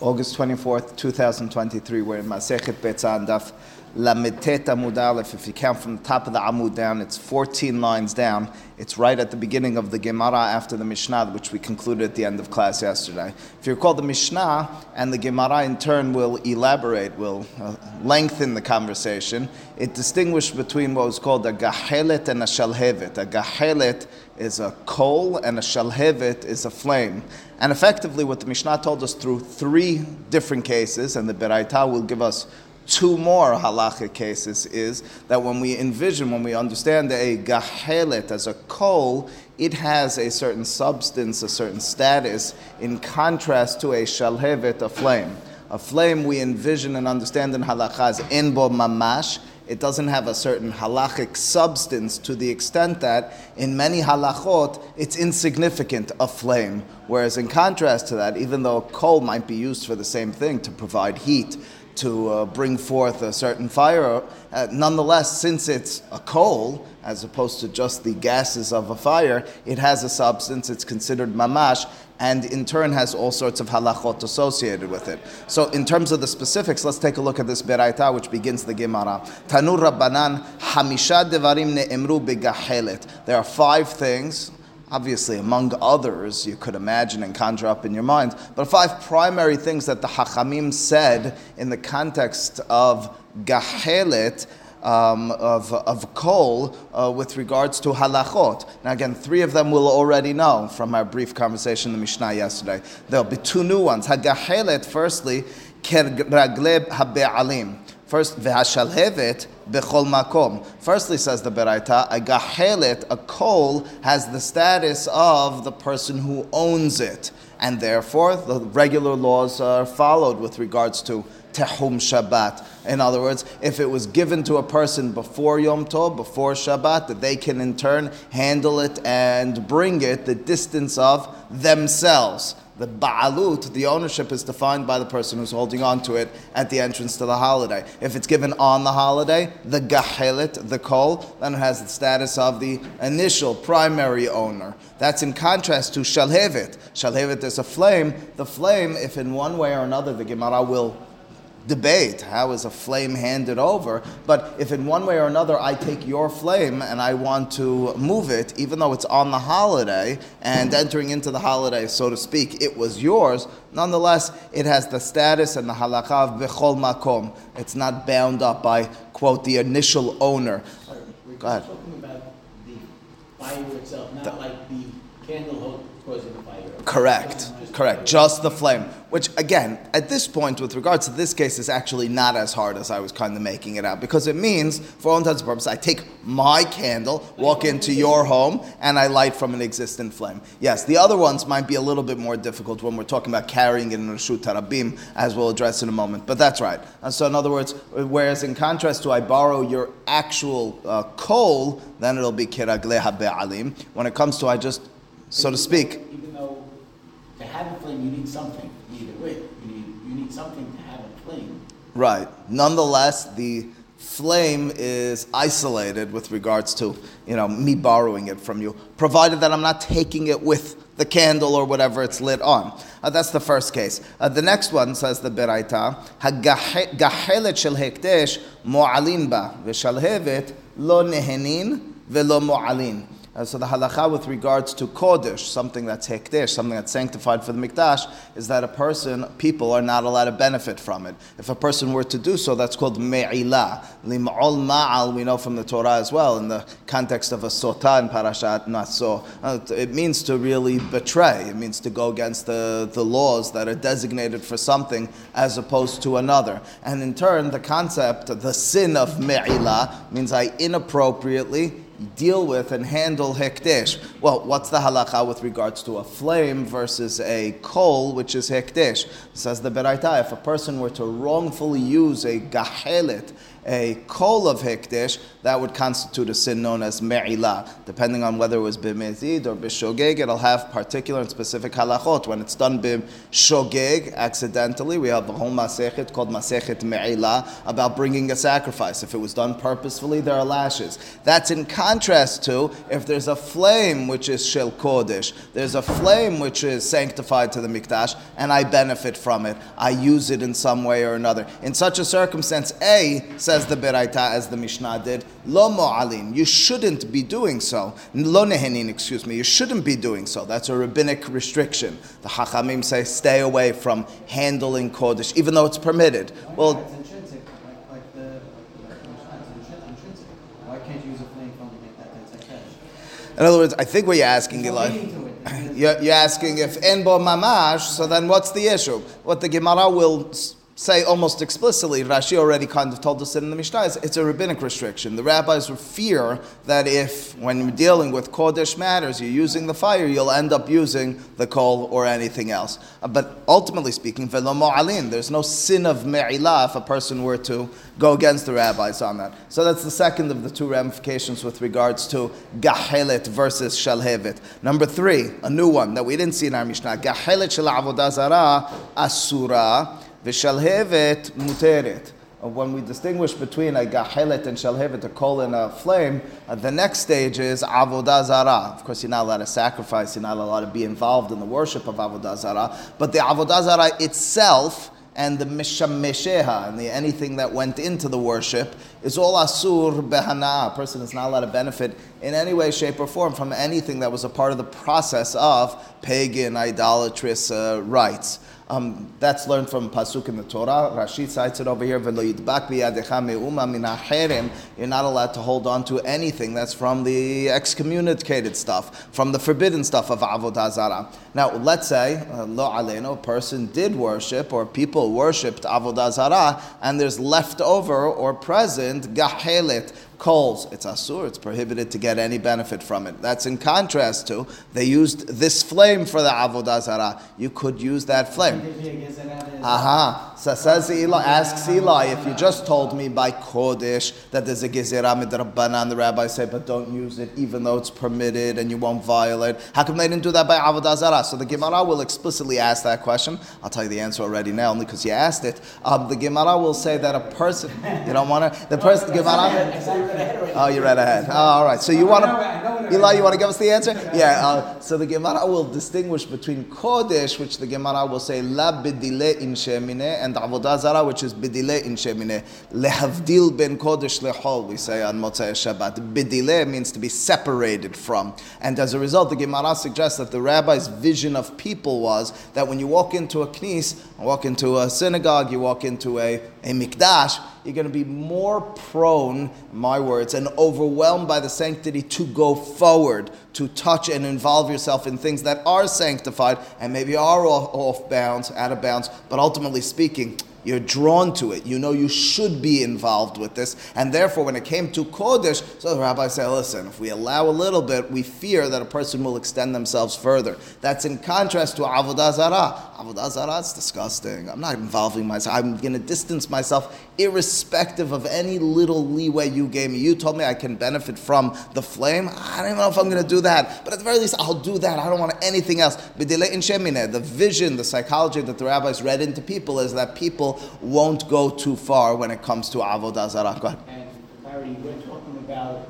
August 24th, 2023. We're in Masechet Betzah Daf Lamed Tet Amud Aleph. If you count from the top of the Amud down, it's 14 lines down. It's right at the beginning of the Gemara after the Mishnah, which we concluded at the end of class yesterday. If you recall, the Mishnah and the Gemara in turn will elaborate, will uh, lengthen the conversation. It distinguished between what was called a gahelet and a shalhevet. A gahelet is a coal and a shalhevet is a flame. And effectively, what the Mishnah told us through three different cases, and the Beraita will give us two more halachic cases, is that when we envision, when we understand a gahelet as a coal, it has a certain substance, a certain status, in contrast to a shalhevet, a flame. A flame we envision and understand in halakha as enbo mamash, it doesn't have a certain halachic substance to the extent that in many halachot it's insignificant, a flame. Whereas in contrast to that, even though coal might be used for the same thing to provide heat, to uh, bring forth a certain fire. Uh, nonetheless, since it's a coal, as opposed to just the gases of a fire, it has a substance, it's considered mamash, and in turn has all sorts of halachot associated with it. So, in terms of the specifics, let's take a look at this beraita, which begins the Gemara. Tanu Rabbanan, Hamisha Devarim Ne'emru Begahelet. There are five things, obviously, among others, you could imagine and conjure up in your mind, but five primary things that the Hachamim said in the context of Gahelet. Um, of, of coal uh, with regards to halachot. Now, again, three of them we'll already know from our brief conversation in the Mishnah yesterday. There'll be two new ones. Hagahelet, firstly, kerragleb habe'alim. First, v'hashalhevet bechol makom. Firstly, says the Beraita, a gahelet, a coal, has the status of the person who owns it, and therefore the regular laws are followed with regards to tehum Shabbat. In other words, if it was given to a person before Yom Tov, before Shabbat, that they can in turn handle it and bring it the distance of themselves. The ba'alut, the ownership, is defined by the person who's holding on to it at the entrance to the holiday. If it's given on the holiday, the gahelet, the kol, then it has the status of the initial primary owner. That's in contrast to shalhevet. Shalhevet is a flame. The flame, if in one way or another the Gemara will debate how is a flame handed over but if in one way or another i take your flame and i want to move it even though it's on the holiday and entering into the holiday so to speak it was yours nonetheless it has the status and the halakha of bechol makom. It's not bound up by quote the initial owner. Go ahead. talking about the fire itself not the, like the fire correct correct just the flame which again, at this point, with regards to this case, is actually not as hard as I was kind of making it out because it means, for all intents and purposes, I take my candle, walk into your home, and I light from an existing flame. Yes, the other ones might be a little bit more difficult when we're talking about carrying it in Rashut Tarabim, as we'll address in a moment. But that's right. And so, in other words, whereas in contrast to I borrow your actual uh, coal, then it'll be kiragle be'alim. When it comes to I just, so to speak. Even though to have a flame, you need something with. You need, you need something to have a flame. Right. Nonetheless, the flame is isolated with regards to you know me borrowing it from you, provided that I'm not taking it with the candle or whatever it's lit on. Uh, that's the first case. Uh, the next one says the Beraita, "Hagahelet shel hekdesh mo'alin ba v'shalhevet lo nehenin velo mo'alin." Uh, so the halacha with regards to kodesh, something that's hekdesh, something that's sanctified for the mikdash, is that a person, people are not allowed to benefit from it. If a person were to do so, that's called me'ilah. Lim'ol ma'al, we know from the Torah as well, in the context of a sota in parashat naso. Uh, it means to really betray. It means to go against the, the laws that are designated for something as opposed to another. And in turn, the concept, the sin of me'ilah, means I inappropriately deal with and handle hekdesh. Well, what's the halacha with regards to a flame versus a coal, which is hekdesh? Says the Beraita, if a person were to wrongfully use a gahelet a kol of hikdish, that would constitute a sin known as me'ilah. Depending on whether it was b'mezid or b'shogeg, it'll have particular and specific halachot. When it's done b'shogeg, accidentally, we have a whole masechet called masechet me'ilah about bringing a sacrifice. If it was done purposefully, there are lashes. That's in contrast to if there's a flame which is shel kodesh, there's a flame which is sanctified to the mikdash, and I benefit from it. I use it in some way or another. In such a circumstance, A says the Beraita as the Mishnah did, lo mo'alin. You shouldn't be doing so. Lo nehenin, excuse me. You shouldn't be doing so. That's a rabbinic restriction. The Hachamim say stay away from handling kodesh, even though it's permitted. Well, It's intrinsic, like, like the, like the Mishnah, it's intrin- intrinsic. Why can't you use a flame from to make that that's like in other words, I think what you're asking, Eli. meaning to it. Because- You're, you're asking if en bo mamash, so then what's the issue? What the Gemara will say almost explicitly, Rashi already kind of told us it in the Mishnah, it's a rabbinic restriction. The rabbis fear that if, when you're dealing with Kodesh matters, you're using the fire, you'll end up using the coal or anything else. Uh, But ultimately speaking, there's no sin of me'ilah if a person were to go against the rabbis on that. So that's the second of the two ramifications with regards to gahelet versus shalhevet. Number three, a new one that we didn't see in our Mishnah. Gahelet shel avodah asura v'shalhevet muteret. Uh, When we distinguish between a gahelet and shalhevet, a coal and a flame, uh, the next stage is avodah zara. Of course, you're not allowed to sacrifice, you're not allowed to be involved in the worship of avodah zara, but the avodah zara itself and the mishamesheha and the anything that went into the worship is all asur behana. A person is not allowed to benefit in any way, shape, or form from anything that was a part of the process of pagan, idolatrous uh, rites. Um, that's learned from pasuk in the Torah. Rashi cites it over here. You're not allowed to hold on to anything that's from the excommunicated stuff, from the forbidden stuff of avodah zarah. Now, let's say uh, lo aleinu, a person did worship or people worshipped avodah zarah, and there's leftover or present gahelet coals. It's asur. It's prohibited to get any benefit from it. That's in contrast to they used this flame for the avodah zarah. You could use that flame. Aha. So says Eli, asks Eli, if you just told me by Kodesh that there's a Gezerah midrabbanan, the rabbis say, but don't use it even though it's permitted and you won't violate. How come they didn't do that by Avodah Zarah? So the Gemara will explicitly ask that question. I'll tell you the answer already now, only because you asked it. Um, the Gemara will say that a person, you don't want to, the person, Gemara, Oh, you read ahead. Oh, all right. So you want to, Eli, you want to give us the answer? Yeah. Uh, so the Gemara will distinguish between Kodesh, which the Gemara will say La bidile in shemine, and Avodah Zarah, which is bidile in shemine. Lehavdil ben Kodesh lehol, we say on Motzei Shabbat. Bidile means to be separated from. And as a result, the Gemara suggests that the rabbi's vision of people was that when you walk into a knis, walk into a synagogue, you walk into a, a mikdash, you're going to be more prone, my words, and overwhelmed by the sanctity to go forward, to touch and involve yourself in things that are sanctified and maybe are off, off bounds, out of bounds, but ultimately speaking, you're drawn to it. You know you should be involved with this. And therefore, when it came to Kodesh, so the rabbi said, listen, if we allow a little bit, we fear that a person will extend themselves further. That's in contrast to Avodah Zarah. Avodah Zarah is disgusting. I'm not involving myself. I'm going to distance myself irrespective of any little leeway you gave me. You told me I can benefit from the flame. I don't even know if I'm going to do that. But at the very least, I'll do that. I don't want anything else. The vision, the psychology that the rabbis read into people is that people won't go too far when it comes to avodah zarah. And Barry, we're talking about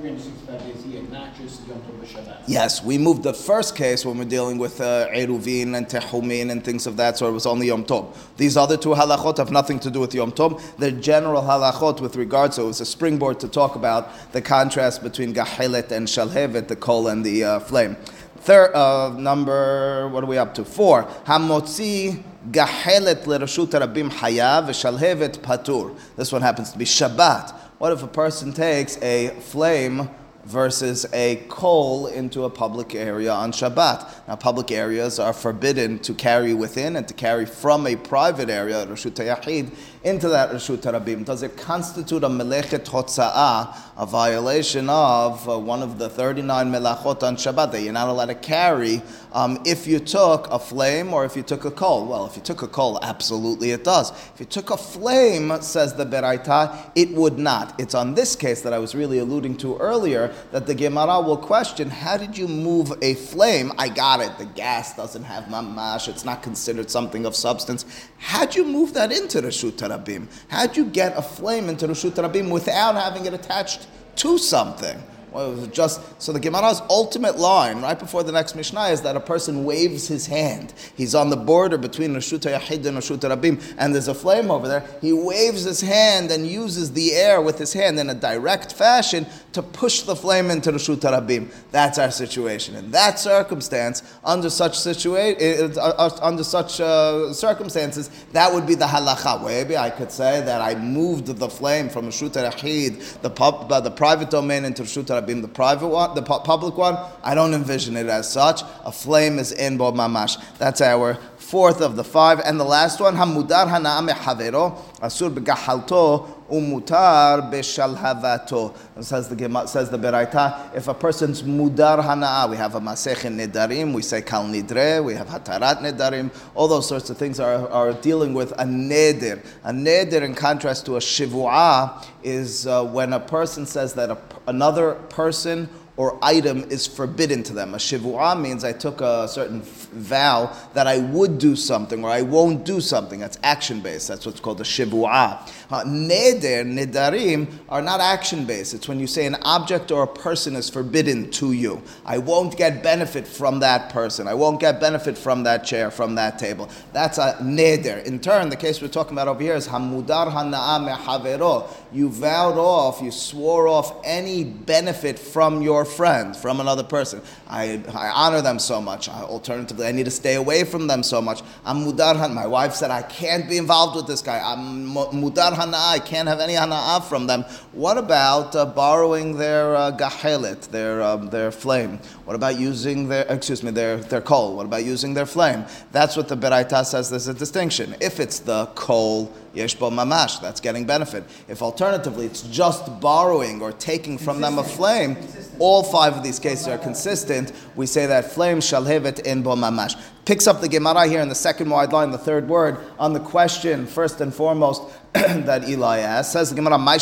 365 days a year, not just Yom Tov Shabbat. Yes, we moved the first case when we're dealing with uh, Eruvin and Tehumin and things of that sort. It was only Yom Tov. These other two halachot have nothing to do with Yom Tov. They're general halachot with regards. So it was a springboard to talk about the contrast between Gahelet and Shalhevet, the coal and the uh, flame. Third, uh, number, what are we up to? Four. Hamotzi gahelet lerashut rabim hayav v'shalhevet patur. This one happens to be Shabbat. What if a person takes a flame versus a coal into a public area on Shabbat. Now, public areas are forbidden to carry within and to carry from a private area, Rashut Yahid, into that Rashut Rabim. Does it constitute a melechet hotza'ah, a violation of uh, one of the 39 melachot on Shabbat that you're not allowed to carry um, if you took a flame or if you took a coal? Well, if you took a coal, absolutely it does. If you took a flame, says the Beraita, it would not. It's on this case that I was really alluding to earlier that the Gemara will question how did you move a flame? I got it. The gas doesn't have mamash, it's not considered something of substance. How'd you move that into the Rashut Rabim? How'd you get a flame into Rashut Rabim without having it attached to something? Well, was just so the Gemara's ultimate line right before the next Mishnah is that a person waves his hand. He's on the border between Rashut Yahid and Rashut Rabim, and there's a flame over there. He waves his hand and uses the air with his hand in a direct fashion to push the flame into Rashut Rabim. That's our situation. In that circumstance, under such situa- uh, uh, under such uh, circumstances, that would be the halacha. Maybe I could say that I moved the flame from Rashut Yahid, the, pub, the private domain, into Rashut Rabim, the private one, the pu- public one. I don't envision it as such. A flame is in Bo Mamash. That's our fourth of the five. And the last one, Hamudar Hana'ame Havero, Asur Begahalto, Umutar Beshalhavato. Says the says the Beraita, if a person's Mudar Hana'a, we have a Masech Nedarim, we say Kol Nidre, we have Hatarat Nedarim, all those sorts of things are, are dealing with a Neder. A Neder, in contrast to a Shivu'ah, is uh, when a person says that a, another person or item is forbidden to them. A shivu'ah means I took a certain vow that I would do something or I won't do something. That's action based. That's what's called a shivu'ah. Uh, neder, nedarim are not action based. It's when you say an object or a person is forbidden to you. I won't get benefit from that person. I won't get benefit from that chair, from that table. That's a neder. In turn, the case we're talking about over here is hamudar hana'a mehavero. You vowed off, you swore off any benefit from your friend, from another person. I, I honor them so much. I, alternatively, I need to stay away from them so much. I'm mudar han. My wife said I can't be involved with this guy. I'm mudar hana'a. I can't have any hana'a from them. What about uh, borrowing their uh, gahelet, their um, their flame? What about using their excuse me their their coal? What about using their flame? That's what the Beraita says. There's a distinction. If it's the coal Yeshbo mamash, that's getting benefit. If alternatively it's just borrowing or taking from them a flame, all five of these cases are consistent. We say that flame shalhevet in bo mamash. Picks up the Gemara here in the second wide line, the third word, on the question, first and foremost, that Eli asked. Says the Gemara, Why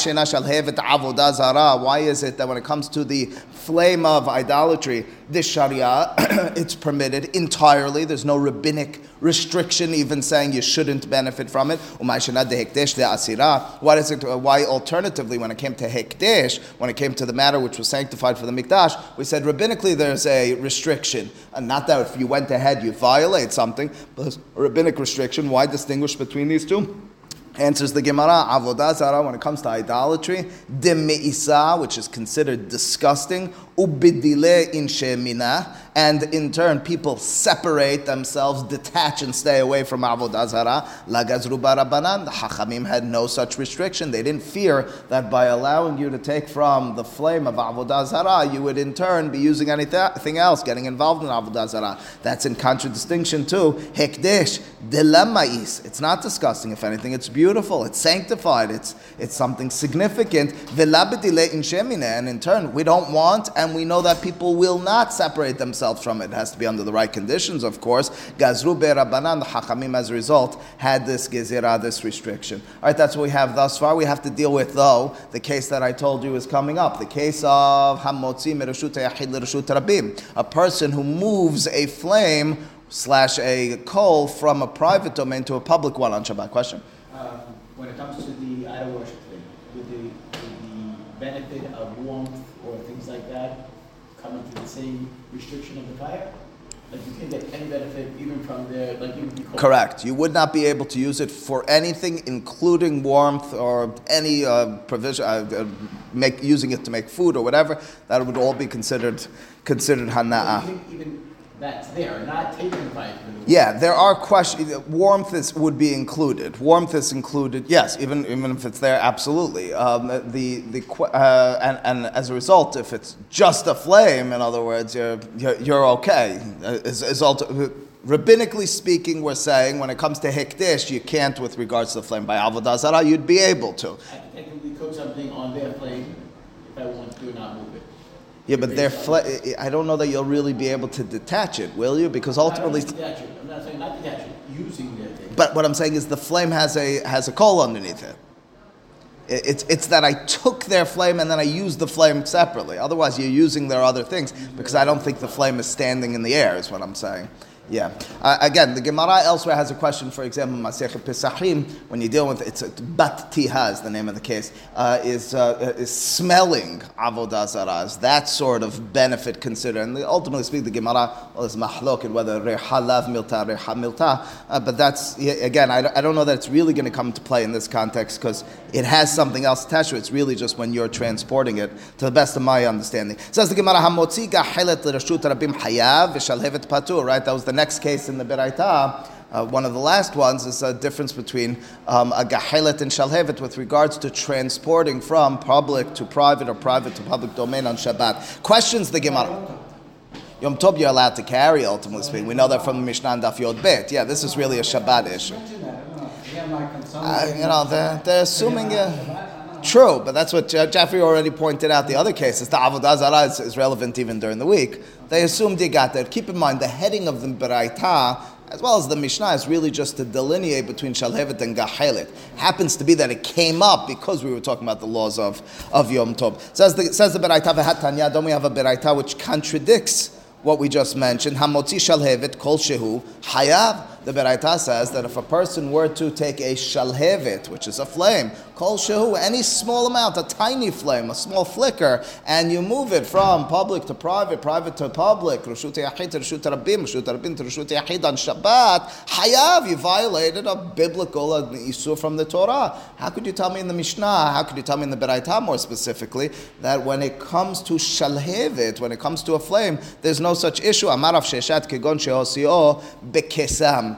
is it that when it comes to the flame of idolatry, this Sharia, it's permitted entirely. There's no rabbinic restriction even saying you shouldn't benefit from it. What is it? Why alternatively, when it came to Hekdesh, when it came to the matter which was sanctified for the Mikdash, we said rabbinically there's a restriction. And not that if you went ahead you violate something, but a rabbinic restriction. Why distinguish between these two? Answers the Gemara, Avodah Zarah, when it comes to idolatry, Deme'isa, which is considered disgusting, Ubidile in Shemina, and in turn, people separate themselves, detach, and stay away from Avodah Zarah. Lagazru Barabanan, the Hachamim had no such restriction. They didn't fear that by allowing you to take from the flame of Avodah Zarah, you would in turn be using anything else, getting involved in Avodah Zarah. That's in contradistinction to Hekdesh, Dilemais. It's not disgusting, if anything, it's beautiful, it's sanctified, it's, it's something significant. And in turn, we don't want, and we know that people will not separate themselves from it. It has to be under the right conditions, of course. Gazru Rabbanan, the Hachamim, as a result, had this gezerah, this restriction. All right, that's what we have thus far. We have to deal with, though, the case that I told you is coming up. The case of Hamotzi Rabim. A person who moves a flame slash a coal from a private domain to a public one on Shabbat. Question? Um, when it comes to the idol worship thing, with the, with the benefit of warmth or things like that, come into the same restriction of the fire? Like you can't get any benefit even from the like you. Correct. You would not be able to use it for anything, including warmth or any uh, provision, uh, uh, make using it to make food or whatever. That would all be considered considered hana'a. That's there, not fire to the. Yeah, there are questions. Warmth is, would be included. Warmth is included. Yes, even even if it's there, absolutely. Um, the the uh, and and as a result, if it's just a flame, in other words, you're you're, you're okay. Uh, Is, is rabbinically speaking, we're saying when it comes to hekdesh, you can't with regards to the flame. By avodah zarah, you'd be able to. I technically cook something on their flame if I want to not move it. Yeah, but their fla- I don't know that you'll really be able to detach it, will you? Because ultimately. Detach it. I'm not saying not detach it, using their thing. But what I'm saying is the flame has a has a coal underneath it. It's, it's that I took their flame and then I used the flame separately. Otherwise, you're using their other things because I don't think the flame is standing in the air, is what I'm saying. Yeah. Uh, again, the Gemara elsewhere has a question, for example, Masechet Pesachim, when you deal with it's Bat Tiha is the name of the case, uh, is, uh, is smelling Avodah Zarah. Is that sort of benefit considered? And ultimately speak, the Gemara, well, it's mahlok and whether Reha Lav Milta, Reha Milta. Uh, but that's, again, I, I don't know that it's really going to come to play in this context because it has something else attached to it. It's really just when you're transporting it, to the best of my understanding. Says the Gemara, Hamotzi gahelet l'rashut rabim hayav v'shalhevet patur, right? That was the next case in the Beraita. Uh, one of the last ones is a difference between um, a gahelet and shalhevet with regards to transporting from public to private or private to public domain on Shabbat. Questions the Gemara. Yom Tov, you're allowed to carry, ultimately speaking. We know that from the Mishnah and Daf Yod Bet. Yeah, this is really a Shabbat issue. Uh, you know, they're, they're assuming. Uh, true, but that's what Jeffrey already pointed out. The other cases, the Avodah Zarah is, is relevant even during the week. They assumed you got that. Keep in mind, the heading of the Beraita, as well as the Mishnah, is really just to delineate between Shalhevet and Gahelet. Happens to be that it came up because we were talking about the laws of, of Yom Tov. Says the, says the Beraita, V'hatanya, don't we have a Beraita which contradicts what we just mentioned, Hamotzi Shalhevet Kol Shehu Hayav. The Beraita says that if a person were to take a Shalhevet, which is a flame, Kol Shehu, any small amount, a tiny flame, a small flicker, and you move it from public to private, private to public, Rishut Yachid to Rishut Rabim, Rishut Rabim to Rishut Yachid on Shabbat, Hayav, you violated a biblical issue from the Torah. How could you tell me in the Mishnah, how could you tell me in the Beraita more specifically, that when it comes to Shalhevet, when it comes to a flame, there's no such issue. Amar Rav Sheshet kegon sheosio bekesam.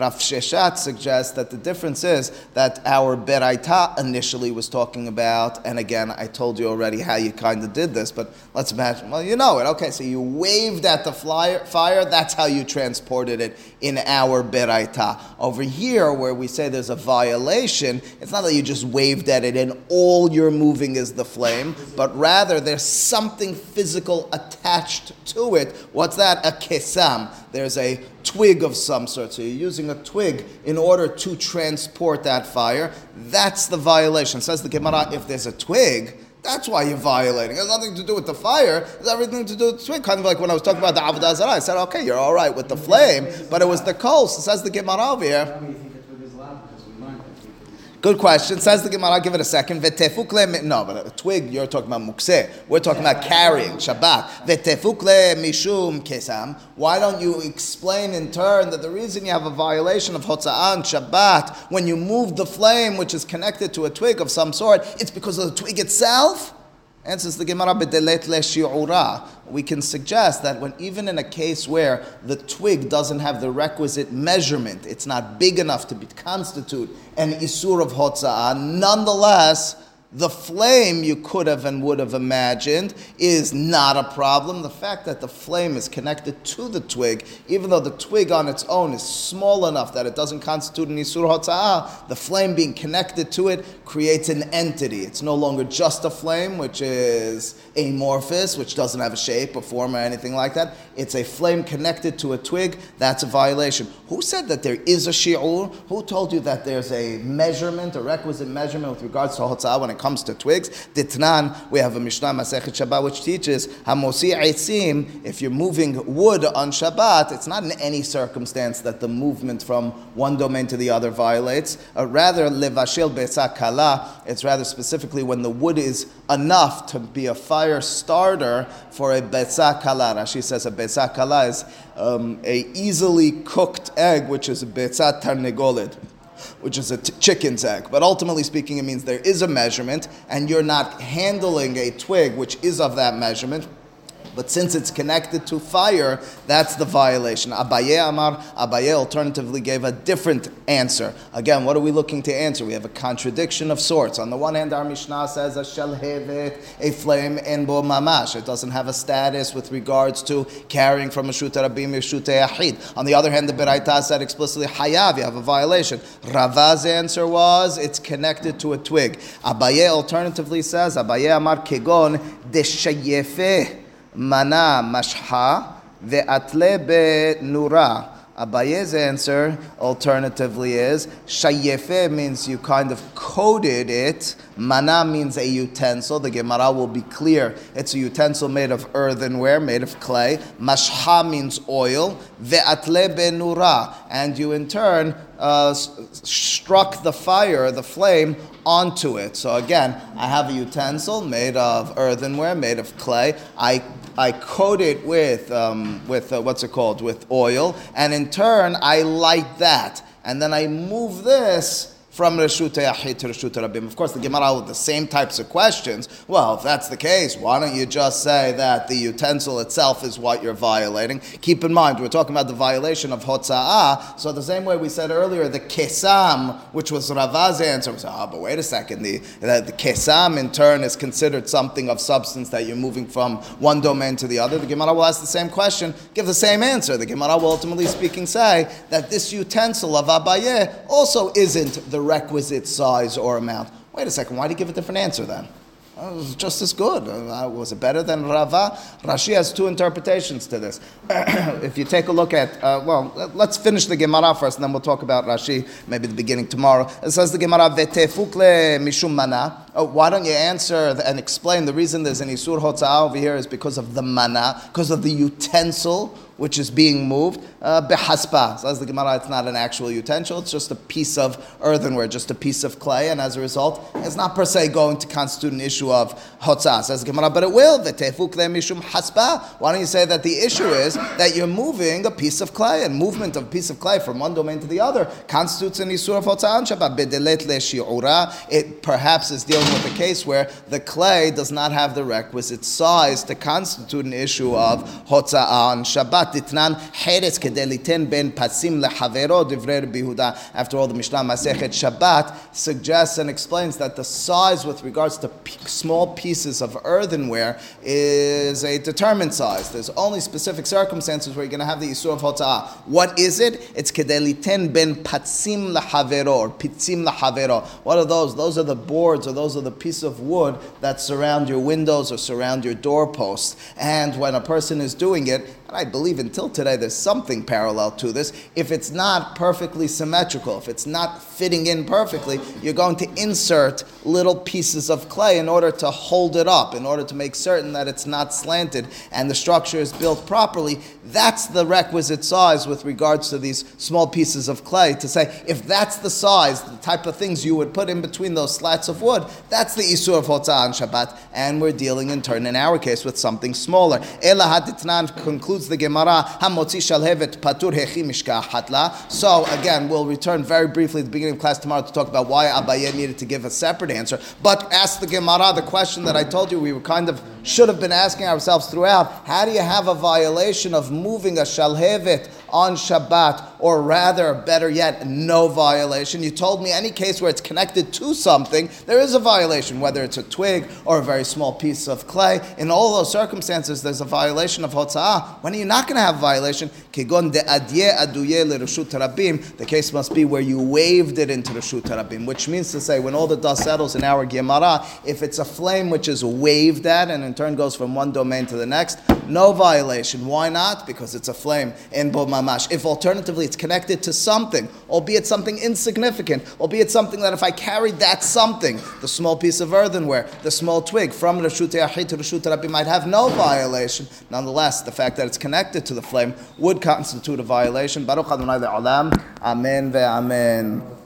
Rav Sheshet suggests that the difference is that our Beraita initially was talking about, and again, I told you already how you kind of did this, but let's imagine, well, you know it. Okay, so you waved at the flyer, fire, that's how you transported it in our Beraita. Over here, where we say there's a violation, it's not that you just waved at it and all you're moving is the flame, but rather there's something physical attached to it. What's that? A kesam. There's a twig of some sort. So you're using a twig in order to transport that fire. That's the violation. Says the Gemara, if there's a twig, that's why you're violating. It has nothing to do with the fire. It has everything to do with the twig. Kind of like when I was talking about the Avodah Zarah. I said, okay, you're all right with the flame, but it was the coal. So says the Gemara over here. Tell me you think it's with his lab, because we learned that we can. Good question. Says the Gemara, I'll give it a second. No, but a twig, you're talking about mukse. We're talking about carrying, Shabbat. V'tefukle mishum kesam. Why don't you explain in turn that the reason you have a violation of Hotza'ah on Shabbat, when you move the flame which is connected to a twig of some sort, it's because of the twig itself? Answers the Gemara b'delet le We can suggest that when even in a case where the twig doesn't have the requisite measurement, it's not big enough to be, constitute an isur of hotza'ah, nonetheless, the flame you could have and would have imagined is not a problem. The fact that the flame is connected to the twig, even though the twig on its own is small enough that it doesn't constitute an isur hotza'ah, the flame being connected to it creates an entity. It's no longer just a flame, which is amorphous, which doesn't have a shape or form or anything like that. It's a flame connected to a twig. That's a violation. Who said that there is a shi'ur? Who told you that there's a measurement, a requisite measurement with regards to hotza'ah when it comes to twigs? Ditnan, we have a Mishnah Masechet Shabbat which teaches hamosi eitzim. If you're moving wood on Shabbat, it's not in any circumstance that the movement from one domain to the other violates. Uh, rather, levashil betzah kala. It's rather specifically when the wood is enough to be a fire starter for a betzah kala. Rashi says a betzah kala is um, a easily cooked egg, which is a betzah tarnegolet which is a t- chicken's egg. But ultimately speaking, it means there is a measurement, and you're not handling a twig which is of that measurement. But since it's connected to fire, that's the violation. Abaye Amar, Abaye alternatively gave a different answer. Again, what are we looking to answer? We have a contradiction of sorts. On the one hand, our Mishnah says a shalhevet, a flame in bo mamash. It doesn't have a status with regards to carrying from a shuta rabim shuta yahid. On the other hand, the Beraita said explicitly hayav, you have a violation. Rava's answer was it's connected to a twig. Abaye alternatively says, Abaye Amar kegon deshayefe mana mashha ve'atle benura. Abaye's answer alternatively is shayefe means you kind of coated it. Mana means a utensil. The Gemara will be clear. It's a utensil made of earthenware, made of clay. Mashha means oil. Ve'atle benura. And you in turn uh, struck the fire, the flame, onto it. So again, I have a utensil made of earthenware, made of clay. I I coat it with um, with uh, what's it called with oil, and in turn I light that, and then I move this from Yahid to Rabim. Of course, the Gemara with the same types of questions. Well, if that's the case, why don't you just say that the utensil itself is what you're violating? Keep in mind, we're talking about the violation of Hotza'ah. So the same way we said earlier, the Kesam, which was Ravaz's answer, was, ah, oh, but wait a second, the, the, the Kesam in turn is considered something of substance that you're moving from one domain to the other. The Gemara will ask the same question, give the same answer. The Gemara will ultimately speaking say that this utensil of Abaye also isn't the requisite size or amount. Wait a second, why did he give a different answer then? It was just as good. Uh, was it better than Rava? Rashi has two interpretations to this. if you take a look at, uh, well, let's finish the Gemara first, and then we'll talk about Rashi, maybe the beginning tomorrow. It says the Gemara, Vetefukle mishum mana. Oh, why don't you answer and explain the reason there's an Isur Hotzah over here is because of the mana, because of the utensil which is being moved, uh, behaspa. As the Gemara, it's not an actual utensil, it's just a piece of earthenware, just a piece of clay, and as a result, it's not per se going to constitute an issue of hotzah. Says the Gemara, but it will. mishum haspa. Why don't you say that the issue is that you're moving a piece of clay, and movement of a piece of clay from one domain to the other constitutes an issue of hotzah It perhaps is dealing with a case where the clay does not have the requisite size to constitute an issue of hotzah on Shabbat. Ditnan Heres Kedeliten ben Pasim lehavero Divrer Bihuda. After all, the Mishnah Masechet Shabbat suggests and explains that the size with regards to small pieces of earthenware is a determined size. There's only specific circumstances where you're going to have the Isur of Hota'ah. What is it? It's Kedeliten ben Patsim lehavero or Pitzim lehavero. What are those? Those are the boards or those are the pieces of wood that surround your windows or surround your doorposts. And when a person is doing it, and I believe until today there's something parallel to this. If it's not perfectly symmetrical, if it's not fitting in perfectly, you're going to insert little pieces of clay in order to hold it up, in order to make certain that it's not slanted and the structure is built properly. That's the requisite size with regards to these small pieces of clay. To say, if that's the size, the type of things you would put in between those slats of wood, that's the Isur of Hotzah on Shabbat. And we're dealing in turn, in our case, with something smaller. Ela concludes concludes the Gemara, Hamotzi Shalhevet Patur Hechi Hatla. So again, we'll return very briefly at the beginning of class tomorrow to talk about why Abaye needed to give a separate answer. But ask the Gemara the question that I told you we were kind of should have been asking ourselves throughout. How do you have a violation of moving a Shalhevet on Shabbat, or rather, better yet, no violation. You told me any case where it's connected to something, there is a violation, whether it's a twig or a very small piece of clay. In all those circumstances, there's a violation of Hotza'ah. When are you not going to have violation? Kigon de adye aduye rabim. The case must be where you waved it into Reshut Rabim, which means to say, when all the dust settles in our Gemara, if it's a flame which is waved at and in turn goes from one domain to the next, no violation. Why not? Because it's a flame in Boma mamash. If alternatively it's connected to something, albeit something insignificant, albeit something that if I carried that something, the small piece of earthenware, the small twig, from Rashut Yahid to Rashut Rabbi might have no violation. Nonetheless, the fact that it's connected to the flame would constitute a violation. Baruch Adonai Amen ve Amen.